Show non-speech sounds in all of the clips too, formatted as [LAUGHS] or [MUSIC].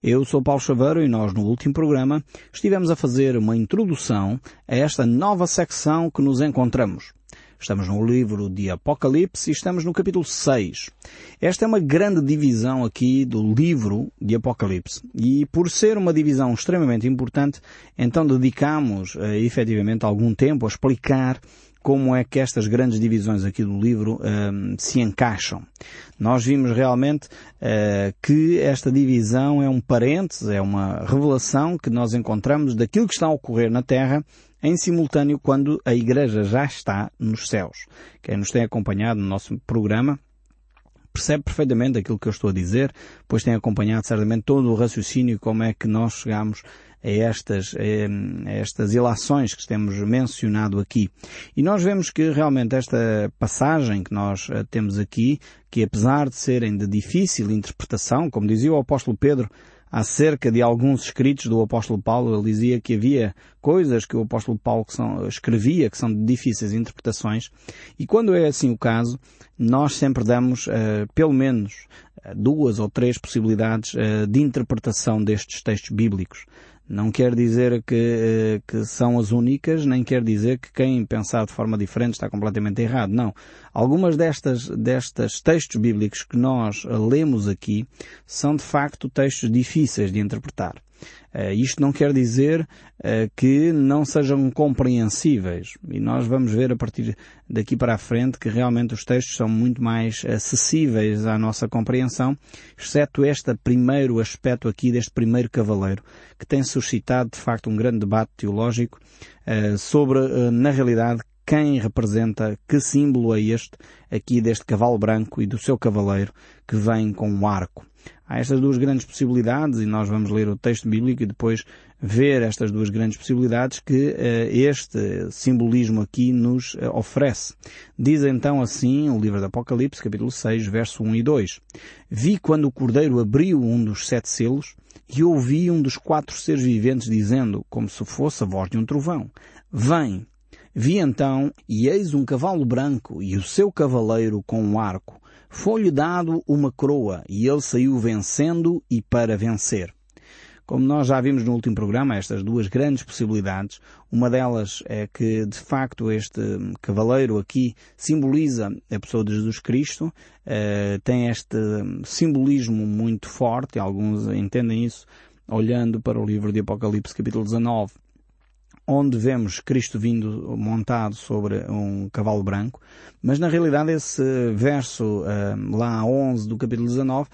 Eu sou Paulo Chaveiro e nós no último programa estivemos a fazer uma introdução a esta nova secção que nos encontramos. Estamos no livro de Apocalipse e estamos no capítulo 6. Esta é uma grande divisão aqui do livro de Apocalipse. E por ser uma divisão extremamente importante, então dedicamos uh, efetivamente algum tempo a explicar como é que estas grandes divisões aqui do livro uh, se encaixam. Nós vimos realmente uh, que esta divisão é um parênteses, é uma revelação que nós encontramos daquilo que está a ocorrer na Terra em simultâneo quando a Igreja já está nos céus. Quem nos tem acompanhado no nosso programa percebe perfeitamente aquilo que eu estou a dizer, pois tem acompanhado certamente todo o raciocínio como é que nós chegamos a estas, a estas ilações que temos mencionado aqui. E nós vemos que realmente esta passagem que nós eh, temos aqui, que apesar de serem de difícil interpretação, como dizia o apóstolo Pedro, acerca de alguns escritos do apóstolo Paulo, ele dizia que havia coisas que o apóstolo Paulo são, escrevia que são de difíceis interpretações, e quando é assim o caso, nós sempre damos uh, pelo menos uh, duas ou três possibilidades uh, de interpretação destes textos bíblicos. Não quer dizer que, que são as únicas, nem quer dizer que quem pensar de forma diferente está completamente errado. Não. Algumas destas, destas textos bíblicos que nós lemos aqui são de facto textos difíceis de interpretar. Uh, isto não quer dizer uh, que não sejam compreensíveis. E nós vamos ver a partir daqui para a frente que realmente os textos são muito mais acessíveis à nossa compreensão, exceto este primeiro aspecto aqui deste primeiro cavaleiro, que tem suscitado de facto um grande debate teológico uh, sobre, na realidade, quem representa, que símbolo é este aqui deste cavalo branco e do seu cavaleiro que vem com um arco. Há estas duas grandes possibilidades e nós vamos ler o texto bíblico e depois ver estas duas grandes possibilidades que uh, este simbolismo aqui nos uh, oferece. Diz então assim o livro do Apocalipse, capítulo 6, verso 1 e 2. Vi quando o Cordeiro abriu um dos sete selos e ouvi um dos quatro seres viventes dizendo, como se fosse a voz de um trovão, Vem! Vi então, e eis um cavalo branco e o seu cavaleiro com um arco foi-lhe dado uma coroa e ele saiu vencendo e para vencer. Como nós já vimos no último programa, estas duas grandes possibilidades, uma delas é que, de facto, este cavaleiro aqui simboliza a pessoa de Jesus Cristo, uh, tem este simbolismo muito forte, alguns entendem isso olhando para o livro de Apocalipse capítulo 19, onde vemos Cristo vindo montado sobre um cavalo branco, mas na realidade esse verso uh, lá 11 do capítulo 19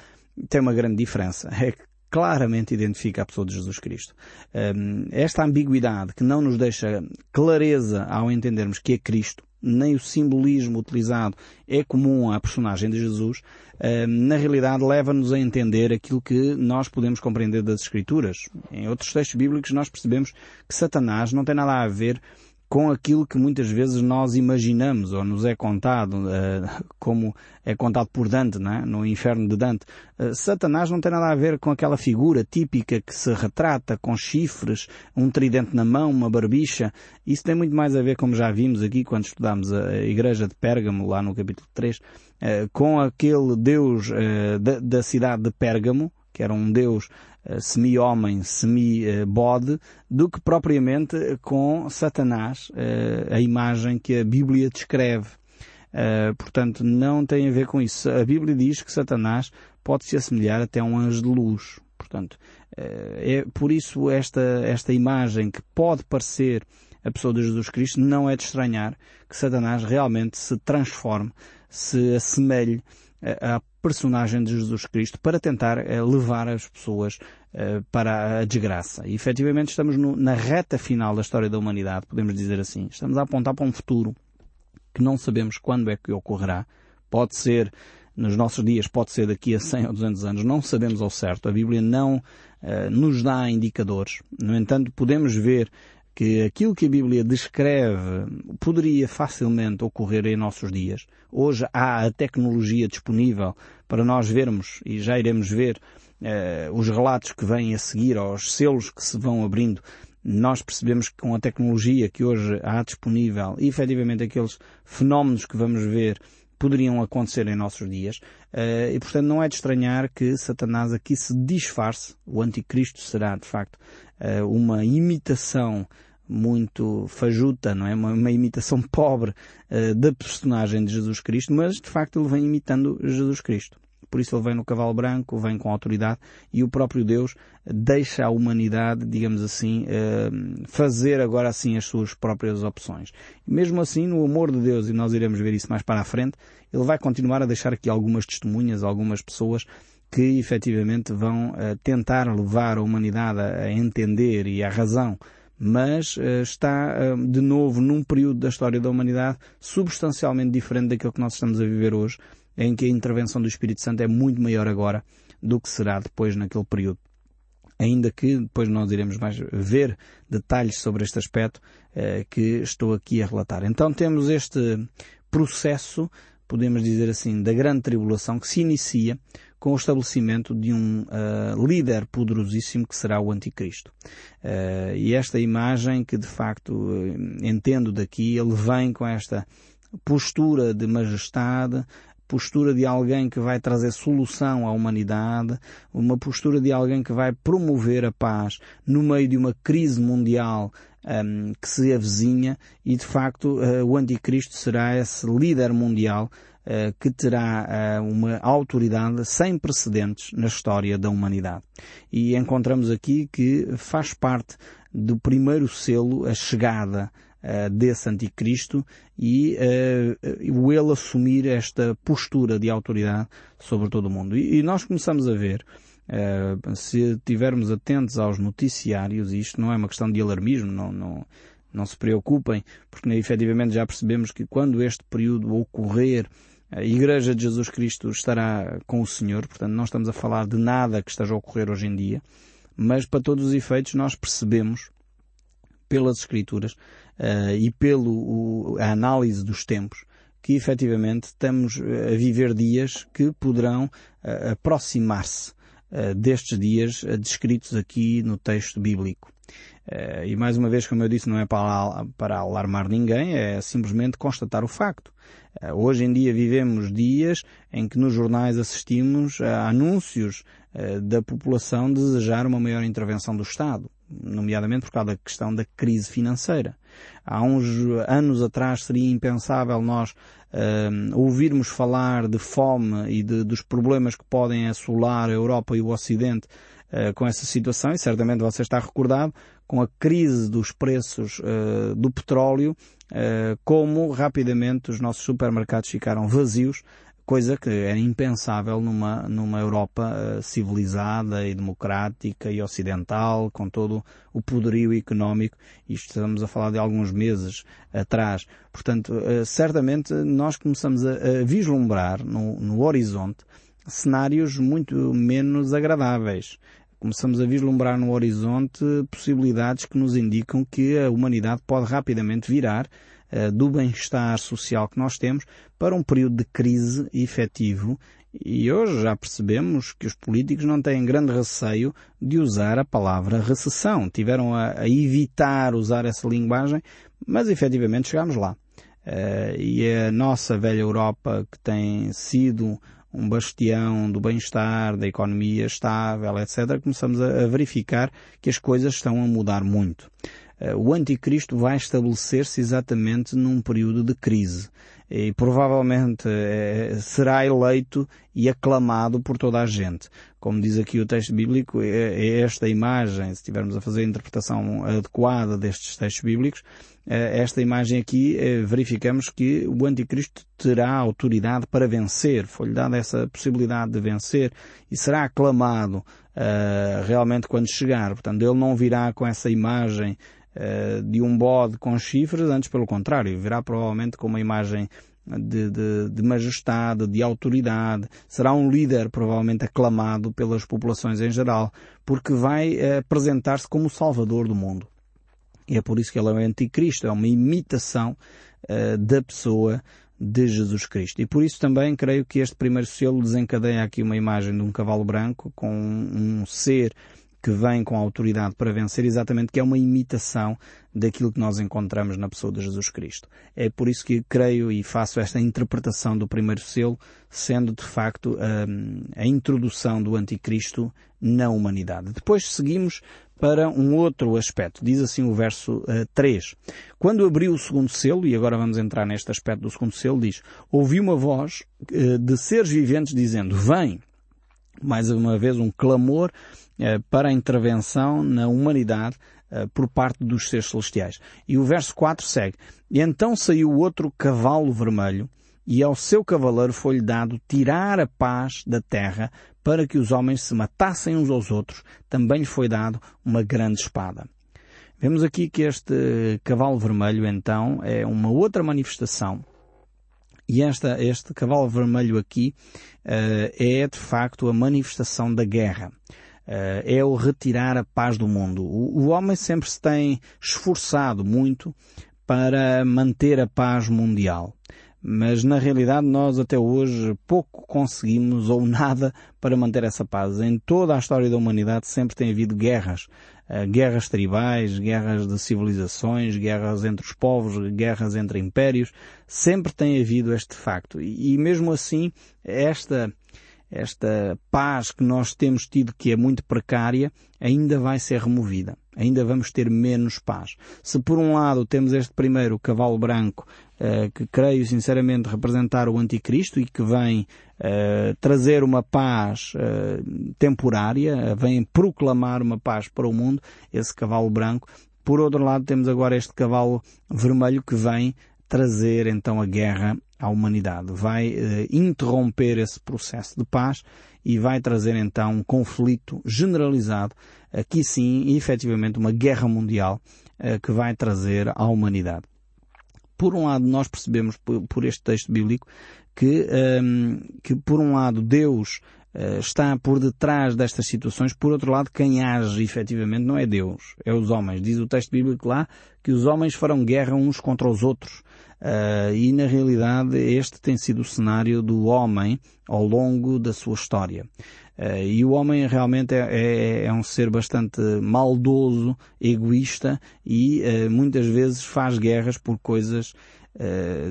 tem uma grande diferença. É que claramente identifica a pessoa de Jesus Cristo. Um, esta ambiguidade que não nos deixa clareza ao entendermos que é Cristo, nem o simbolismo utilizado é comum à personagem de Jesus, eh, na realidade leva-nos a entender aquilo que nós podemos compreender das Escrituras. Em outros textos bíblicos nós percebemos que Satanás não tem nada a ver com aquilo que muitas vezes nós imaginamos ou nos é contado, uh, como é contado por Dante, é? no inferno de Dante. Uh, Satanás não tem nada a ver com aquela figura típica que se retrata com chifres, um tridente na mão, uma barbicha. Isso tem muito mais a ver, como já vimos aqui quando estudámos a igreja de Pérgamo, lá no capítulo 3, uh, eh, com aquele Deus da, da cidade de Pérgamo, que era um Deus semi-homem, semi-bode, do que propriamente com Satanás, uh, a imagem que a Bíblia descreve. Uh, portanto, não tem a ver com isso. A Bíblia diz que Satanás pode se assemelhar até a um anjo de luz. Portanto, é por isso esta, esta imagem que pode parecer a pessoa de Jesus Cristo, não é de estranhar que Satanás realmente se transforme, se assemelhe à personagem de Jesus Cristo para tentar eh, levar as pessoas eh, para a desgraça. E efetivamente estamos no, na reta final da história da humanidade, podemos dizer assim. Estamos a apontar para um futuro que não sabemos quando é que ocorrerá. Pode ser nos nossos dias, pode ser daqui a 100 ou 200 anos, não sabemos ao certo. A Bíblia não uh, nos dá indicadores. No entanto, podemos ver que aquilo que a Bíblia descreve poderia facilmente ocorrer em nossos dias. Hoje há a tecnologia disponível para nós vermos, e já iremos ver, eh, os relatos que vêm a seguir, aos selos que se vão abrindo, nós percebemos que com a tecnologia que hoje há disponível, efetivamente aqueles fenómenos que vamos ver, poderiam acontecer em nossos dias. E, portanto, não é de estranhar que Satanás aqui se disfarce. O anticristo será, de facto, uma imitação muito fajuta, não é? Uma, uma imitação [LAUGHS] pobre uh, da personagem de Jesus Cristo, mas de facto ele vem imitando Jesus Cristo. Por isso ele vem no cavalo branco, vem com autoridade e o próprio Deus deixa a humanidade, digamos assim, uh, fazer agora assim as suas próprias opções. Mesmo assim, no amor de Deus, e nós iremos ver isso mais para a frente, ele vai continuar a deixar aqui algumas testemunhas, algumas pessoas que efetivamente vão uh, tentar levar a humanidade a entender e a razão mas uh, está uh, de novo num período da história da humanidade substancialmente diferente daquilo que nós estamos a viver hoje, em que a intervenção do Espírito Santo é muito maior agora do que será depois naquele período. Ainda que depois nós iremos mais ver detalhes sobre este aspecto uh, que estou aqui a relatar. Então temos este processo, podemos dizer assim, da grande tribulação que se inicia com o estabelecimento de um uh, líder poderosíssimo que será o Anticristo. Uh, e esta imagem que de facto uh, entendo daqui, ele vem com esta postura de majestade, postura de alguém que vai trazer solução à humanidade, uma postura de alguém que vai promover a paz no meio de uma crise mundial um, que se avizinha e de facto uh, o anticristo será esse líder mundial uh, que terá uh, uma autoridade sem precedentes na história da humanidade. E encontramos aqui que faz parte do primeiro selo a chegada desse anticristo e o ele assumir esta postura de autoridade sobre todo o mundo. E, e nós começamos a ver Uh, se estivermos atentos aos noticiários, isto não é uma questão de alarmismo, não, não, não se preocupem, porque né, efetivamente já percebemos que quando este período ocorrer, a Igreja de Jesus Cristo estará com o Senhor, portanto não estamos a falar de nada que esteja a ocorrer hoje em dia, mas para todos os efeitos nós percebemos pelas Escrituras uh, e pela análise dos tempos que efetivamente estamos a viver dias que poderão uh, aproximar-se eh, destes dias eh, descritos aqui no texto bíblico. Uh, e mais uma vez, como eu disse, não é para, para alarmar ninguém, é simplesmente constatar o facto. Uh, hoje em dia vivemos dias em que nos jornais assistimos a anúncios uh, da população desejar uma maior intervenção do Estado, nomeadamente por causa da questão da crise financeira. Há uns anos atrás seria impensável nós ouvirmos falar de fome e de, dos problemas que podem assolar a Europa e o Ocidente uh, com essa situação, e certamente você está recordado com a crise dos preços uh, do petróleo, uh, como rapidamente os nossos supermercados ficaram vazios coisa que era impensável numa, numa Europa uh, civilizada e democrática e ocidental, com todo o poderio económico. Isto estamos a falar de alguns meses atrás. Portanto, uh, certamente nós começamos a, vislumbrar no, no horizonte cenários muito menos agradáveis. Começamos a vislumbrar no horizonte possibilidades que nos indicam que a humanidade pode rapidamente virar do bem-estar social que nós temos para um período de crise efetivo e hoje já percebemos que os políticos não têm grande receio de usar a palavra recessão. Tiveram a, a evitar usar essa linguagem, mas efetivamente chegámos lá. Uh, e a nossa velha Europa, que tem sido um bastião do bem-estar, da economia estável, etc., começamos a, a verificar que as coisas estão a mudar muito. Uh, o anticristo vai estabelecer-se exatamente num período de crise e provavelmente é, será eleito e aclamado por toda a gente. Como diz aqui o texto bíblico, é, esta imagem, se estivermos a fazer a interpretação adequada destes textos bíblicos, esta imagem aqui verificamos que o anticristo terá autoridade para vencer, foi-lhe dada essa possibilidade de vencer e será aclamado realmente quando chegar. Portanto, ele não virá com essa imagem uh, de um bode com chifres, antes pelo contrário, virá provavelmente com uma imagem de, de, de, majestade, de autoridade, será um líder provavelmente aclamado pelas populações em geral, porque vai uh, apresentar-se como o salvador do mundo. E é por isso que ele é o anticristo, é uma imitação uh, da pessoa de Jesus Cristo. E por isso também creio que este primeiro selo desencadeia aqui uma imagem de um cavalo branco com um ser que vem com autoridade para vencer, exatamente que é uma imitação daquilo que nós encontramos na pessoa de Jesus Cristo. É por isso que creio e faço esta interpretação do primeiro selo, sendo de facto a, hum, a introdução do anticristo na humanidade. Depois seguimos para um outro aspecto. Diz assim o verso uh, 3. Quando abriu o segundo selo, e agora vamos entrar neste aspecto do segundo selo, diz, ouvi uma voz uh, de seres viventes dizendo, vem. Mais uma vez um clamor uh, para a intervenção na humanidade uh, por parte dos seres celestiais. E o verso 4 segue. E então saiu outro cavalo vermelho, e ao seu cavaleiro foi-lhe dado tirar a paz da terra para que os homens se matassem uns aos outros, também lhe foi dado uma grande espada. Vemos aqui que este cavalo vermelho, então, é uma outra manifestação. E esta, este cavalo vermelho aqui uh, é, de facto, a manifestação da guerra. Uh, é o retirar a paz do mundo. O, o homem sempre se tem esforçado muito para manter a paz mundial mas na realidade nós até hoje pouco conseguimos ou nada para manter essa paz. Em toda a história da humanidade sempre tem havido guerras. Uh, guerras tribais, guerras de civilizações, guerras entre os povos, guerras entre impérios. Sempre tem havido este facto. E mesmo assim, esta, esta paz que nós temos tido, que é muito precária, ainda vai ser removida. Ainda vamos ter menos paz. Se por um lado temos este primeiro cavalo branco, uh, que creio sinceramente representar o anticristo e que vem uh, trazer uma paz uh, temporária, vem proclamar uma paz para o mundo, esse cavalo branco. Por outro lado temos agora este cavalo vermelho que vem trazer então a guerra à humanidade, vai uh, interromper esse processo de paz e vai trazer então um conflito generalizado, aqui sim, efetivamente uma guerra mundial uh, que vai trazer à humanidade. Por um lado, nós percebemos por, este texto bíblico que, ehm, que por um lado Deus uh, está por detrás destas situações, por outro lado quem age efetivamente não é Deus, é os homens. Diz o texto bíblico lá que os homens farão guerra uns contra os outros. Uh, e na realidade este tem sido o cenário do homem ao longo da sua história. Uh, e o homem realmente é, é, é, um ser bastante maldoso, egoísta e uh, muitas vezes faz guerras por coisas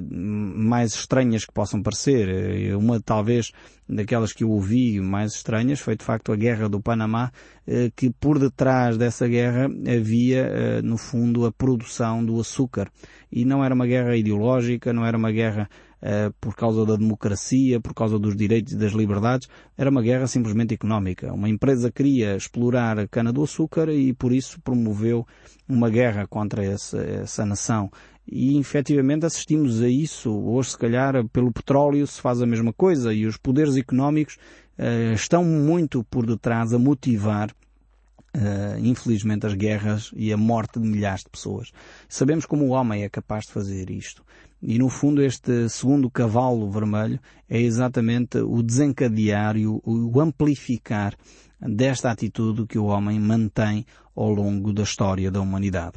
mais estranhas que possam parecer. Uma talvez daquelas que eu ouvi mais estranhas foi de facto a guerra do Panamá, que por detrás dessa guerra havia no fundo a produção do açúcar. E não era uma guerra ideológica, não era uma guerra por causa da democracia, por causa dos direitos e das liberdades, era uma guerra simplesmente económica. Uma empresa queria explorar a cana-do-açúcar e por isso promoveu uma guerra contra essa, essa nação. E efetivamente assistimos a isso. Hoje, se calhar, pelo petróleo se faz a mesma coisa e os poderes económicos uh, estão muito por detrás a motivar Uh, infelizmente as guerras e a morte de milhares de pessoas. Sabemos como o homem é capaz de fazer isto. E no fundo este segundo cavalo vermelho é exatamente o desencadear o, o amplificar desta atitude que o homem mantém ao longo da história da humanidade.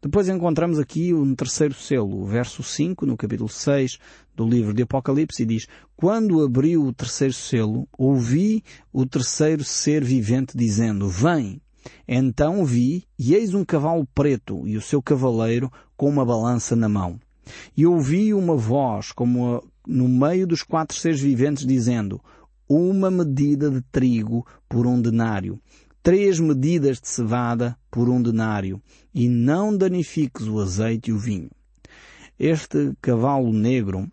Depois encontramos aqui um terceiro selo, o verso 5, no capítulo 6 do livro de Apocalipse, e diz, Quando abriu o terceiro selo, ouvi o terceiro ser vivente dizendo, Vem! Então vi, e eis um cavalo preto, e o seu cavaleiro com uma balança na mão. E ouvi uma voz, como no meio dos quatro seres viventes, dizendo, uma medida de trigo por um denário, três medidas de cevada por um denário, e não danifiques o azeite e o vinho. Este cavalo negro,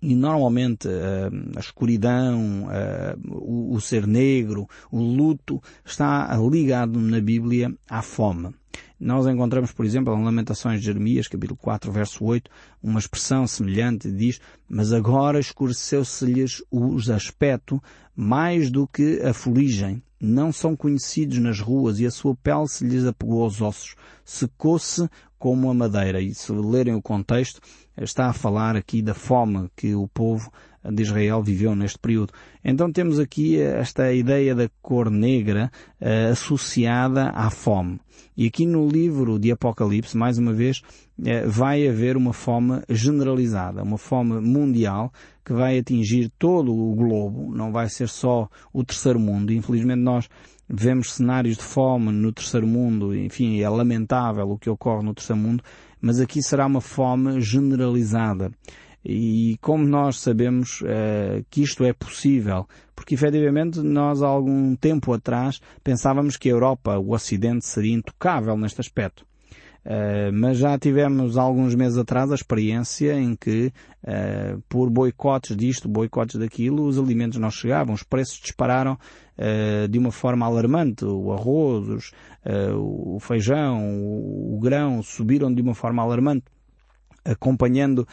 e normalmente uh, a escuridão, uh, o, ser negro, o luto, está ligado na Bíblia à fome. Nós encontramos, por exemplo, em Lamentações de Jeremias, capítulo 4, verso 8, uma expressão semelhante, diz, mas agora escureceu-se-lhes o aspecto mais do que a fuligem. Não são conhecidos nas ruas e a sua pele se lhes apegou aos ossos. Secou-se como a madeira. E se lerem o contexto, está a falar aqui da fome que o povo de Israel viveu neste período. Então temos aqui esta ideia da cor negra uh, associada à fome. E aqui no livro de Apocalipse, mais uma vez, uh, vai haver uma fome generalizada, uma fome mundial que vai atingir todo o globo, não vai ser só o terceiro mundo. Infelizmente nós vemos cenários de fome no terceiro mundo, enfim, é lamentável o que ocorre no terceiro mundo, mas aqui será uma fome generalizada. E como nós sabemos uh, que isto é possível, porque efetivamente nós há algum tempo atrás pensávamos que a Europa, o Ocidente, seria intocável neste aspecto. Uh, mas já tivemos alguns meses atrás a experiência em que, uh, por boicotes disto, boicotes daquilo, os alimentos não chegavam, os preços dispararam uh, de uma forma alarmante. O arroz, os, o feijão, o, o, grão subiram de uma forma alarmante, acompanhando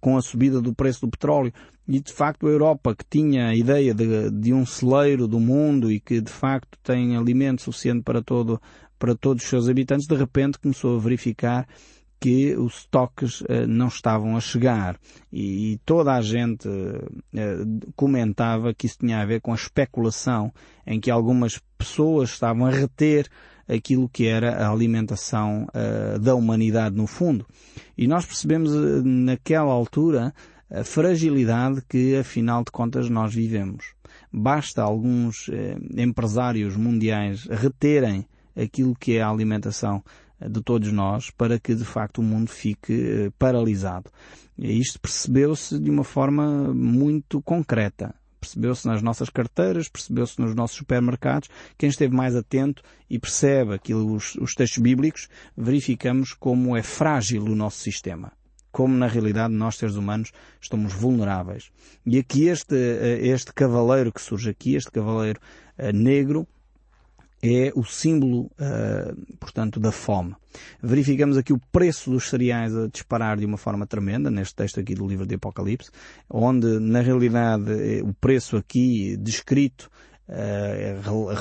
com a subida do preço do petróleo. E de facto a Europa, que tinha a ideia de, de um celeiro do mundo e que de facto tem alimento suficiente para todo para todos os seus habitantes, de repente começou a verificar que os estoques uh, não estavam a chegar e, toda a gente uh, comentava que isso tinha a ver com a especulação em que algumas pessoas estavam a reter aquilo que era a alimentação da humanidade no fundo. E nós percebemos naquela altura a fragilidade que afinal de contas nós vivemos. Basta alguns empresários mundiais reterem aquilo que é a alimentação eh, de todos nós para que de facto o mundo fique eh, paralisado. E isto percebeu-se de uma forma muito concreta. Percebeu-se nas nossas carteiras, percebeu-se nos nossos supermercados. Quem esteve mais atento e percebe aquilo, os, os textos bíblicos, verificamos como é frágil o nosso sistema como na realidade nós seres humanos estamos vulneráveis. E aqui este, eh, este cavaleiro que surge aqui, este cavaleiro negro, é o símbolo, uh, portanto, da fome. Verificamos aqui o preço dos cereais a disparar de uma forma tremenda, neste texto aqui do livro de Apocalipse, onde, na realidade, eh, o preço aqui descrito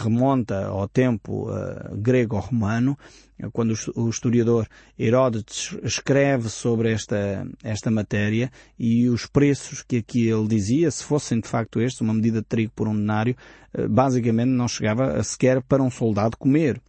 remonta ao tempo uh, grego-romano, quando o historiador Heródoto escreve sobre esta, esta matéria e os preços que aqui ele dizia, se fossem de facto estes, uma medida de trigo por um denário, basicamente não chegava sequer para um soldado comer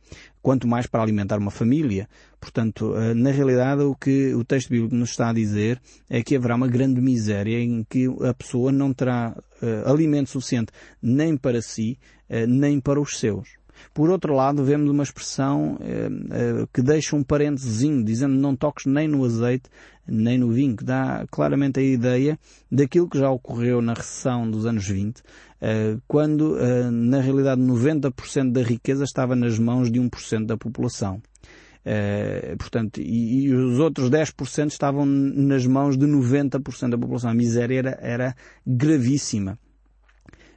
quanto mais para alimentar uma família. Portanto, na realidade, o que o texto bíblico nos está a dizer é que haverá uma grande miséria em que a pessoa não terá uh, alimento suficiente nem para si, uh, nem para os seus. Por outro lado, vemos uma expressão uh, que deixa um parênteses dizendo não toques nem no azeite, nem no vinho, que dá claramente a ideia daquilo que já ocorreu na recessão dos anos 20, quando, na realidade, 90% da riqueza estava nas mãos de 1% da população. Uh, portanto, e, e, os outros 10% estavam nas mãos de 90% da população. A miséria era, era gravíssima.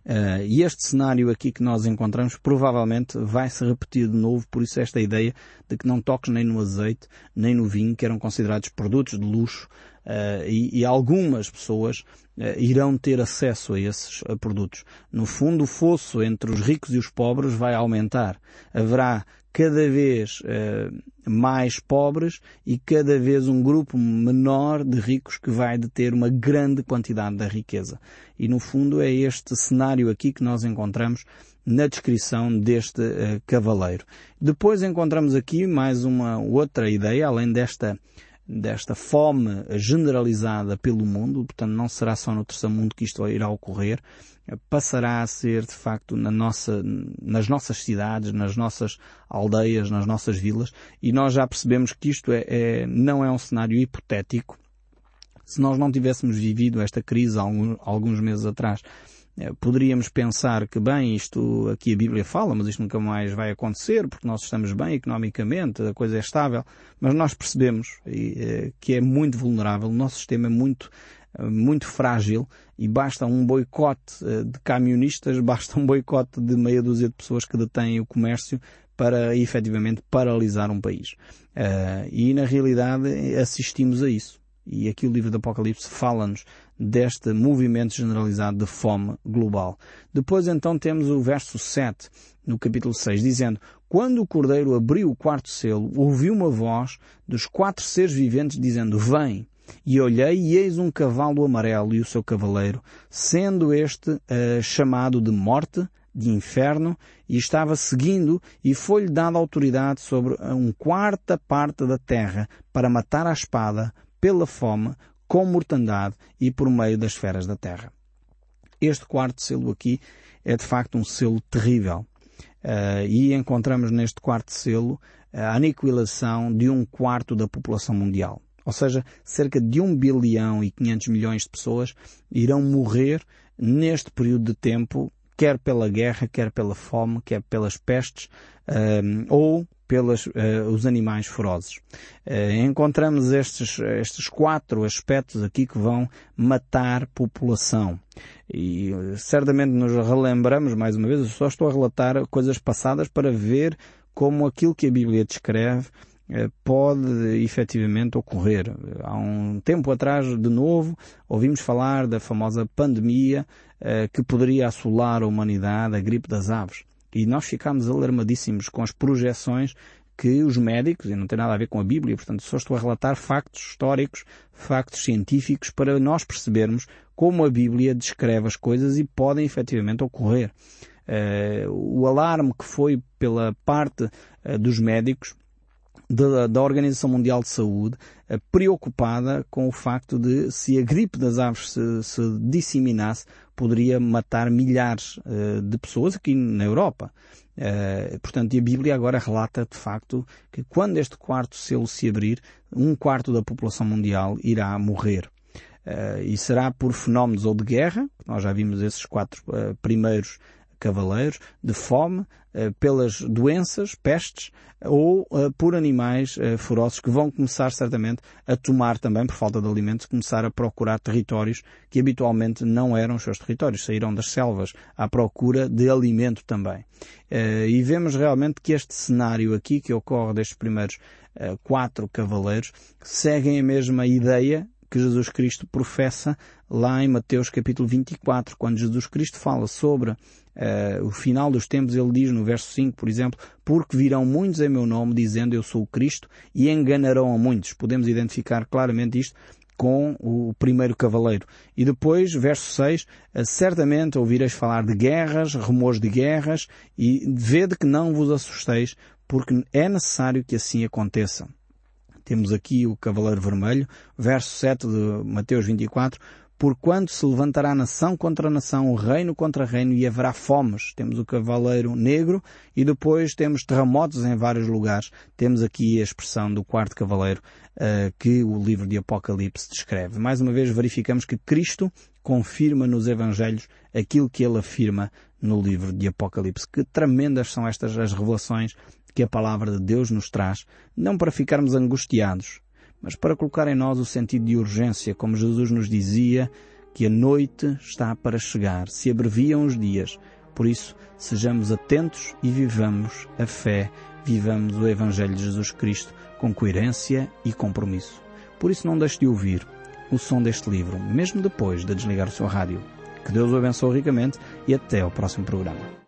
Uh, e este cenário aqui que nós encontramos provavelmente vai se repetir de novo, por isso esta ideia de que não toques nem no azeite, nem no vinho, que eram considerados produtos de luxo, uh, e, e, algumas pessoas irão ter acesso a esses produtos. No fundo, o fosso entre os ricos e os pobres vai aumentar. Haverá cada vez uh, mais pobres e cada vez um grupo menor de ricos que vai deter uma grande quantidade da riqueza. E no fundo é este cenário aqui que nós encontramos na descrição deste uh, cavaleiro. Depois encontramos aqui mais uma outra ideia, além desta desta fome generalizada pelo mundo, portanto não será só no terceiro mundo que isto irá ocorrer, passará a ser de facto na nossa, nas nossas cidades, nas nossas aldeias, nas nossas vilas, e nós já percebemos que isto é, é não é um cenário hipotético. Se nós não tivéssemos vivido esta crise alguns, meses atrás, poderíamos pensar que, bem, isto aqui a Bíblia fala, mas isto nunca mais vai acontecer porque nós estamos bem economicamente, a coisa é estável, mas nós percebemos eh, que é muito vulnerável, o nosso sistema é muito, eh, muito frágil e basta um boicote de camionistas, [LAUGHS] basta um boicote de meia dúzia de pessoas que detêm o comércio para efetivamente paralisar um país. E na realidade assistimos a isso. E aqui o livro do Apocalipse fala-nos deste movimento generalizado de fome global. Depois então temos o verso 7 no capítulo 6 dizendo Quando o cordeiro abriu o quarto selo, ouviu uma voz dos quatro seres viventes dizendo Vem! E olhei e eis um cavalo amarelo e o seu cavaleiro, sendo este uh, chamado de morte, de inferno, e estava seguindo, e foi-lhe dada autoridade sobre uma quarta parte da terra para matar a espada, pela fome, com mortandade e por meio das feras da terra. Este quarto selo aqui é de facto um selo terrível. uh, e encontramos neste quarto selo a aniquilação de um quarto da população mundial. Ou seja, cerca de 1 bilhão e 500 milhões de pessoas irão morrer neste período de tempo, quer pela guerra, quer pela fome, quer pelas pestes, um, ou pelos uh, os animais ferozes. Uh, encontramos estes, estes quatro aspectos aqui que vão matar população. E uh, certamente nos relembramos, mais uma vez, eu só estou a relatar coisas passadas para ver como aquilo que a Bíblia descreve eh, pode efetivamente ocorrer. Há um tempo atrás, de novo, ouvimos falar da famosa pandemia eh, que poderia assolar a humanidade, a gripe das aves. E nós ficámos alarmadíssimos com as projeções que os médicos, e não tem nada a ver com a Bíblia, portanto só estou a relatar factos históricos, factos científicos, para nós percebermos como a Bíblia descreve as coisas e podem efetivamente ocorrer. Uh, o alarme que foi pela parte uh, dos médicos da, da, Organização Mundial de Saúde uh, preocupada com o facto de se a gripe das aves se, se disseminasse poderia matar milhares de pessoas aqui na Europa. portanto, e a Bíblia agora relata de facto que quando este quarto selo se abrir, um quarto da população mundial irá morrer. e será por fenómenos ou de guerra, nós já vimos esses quatro primeiros cavaleiros, de fome, eh, pelas doenças, pestes, ou eh, por animais eh, ferozes que vão começar certamente a tomar também, por falta de alimentos, começar a procurar territórios que habitualmente não eram os seus territórios, saíram das selvas à procura de alimento também. E vemos realmente que este cenário aqui que ocorre destes primeiros quatro cavaleiros seguem a mesma ideia que Jesus Cristo professa lá em Mateus capítulo 24, quando Jesus Cristo fala sobre uh, o final dos tempos, ele diz no verso 5, por exemplo, porque virão muitos em meu nome dizendo eu sou o Cristo e enganarão a muitos. Podemos identificar claramente isto com o primeiro cavaleiro. E depois, verso 6, eh, certamente ouvireis falar de guerras, rumores de guerras, e vede que não vos assusteis, porque é necessário que assim aconteça. Temos aqui o Cavaleiro Vermelho, verso 7 de Mateus 24, Porquanto se levantará nação contra nação, reino contra reino, e haverá fomes. Temos o cavaleiro negro e depois temos terremotos em vários lugares. Temos aqui a expressão do quarto cavaleiro uh, que o livro de Apocalipse descreve. Mais uma vez verificamos que Cristo confirma nos Evangelhos aquilo que ele afirma no livro de Apocalipse. Que tremendas são estas as revelações que a palavra de Deus nos traz, não para ficarmos angustiados, mas para colocar em nós o sentido de urgência, como Jesus nos dizia, que a noite está para chegar, se abreviam os dias. Por isso, sejamos atentos e vivamos a fé, vivamos o Evangelho de Jesus Cristo com coerência e compromisso. Por isso, não deixe de ouvir o som deste livro, mesmo depois de desligar o seu rádio. Que Deus o abençoe ricamente e até ao próximo programa.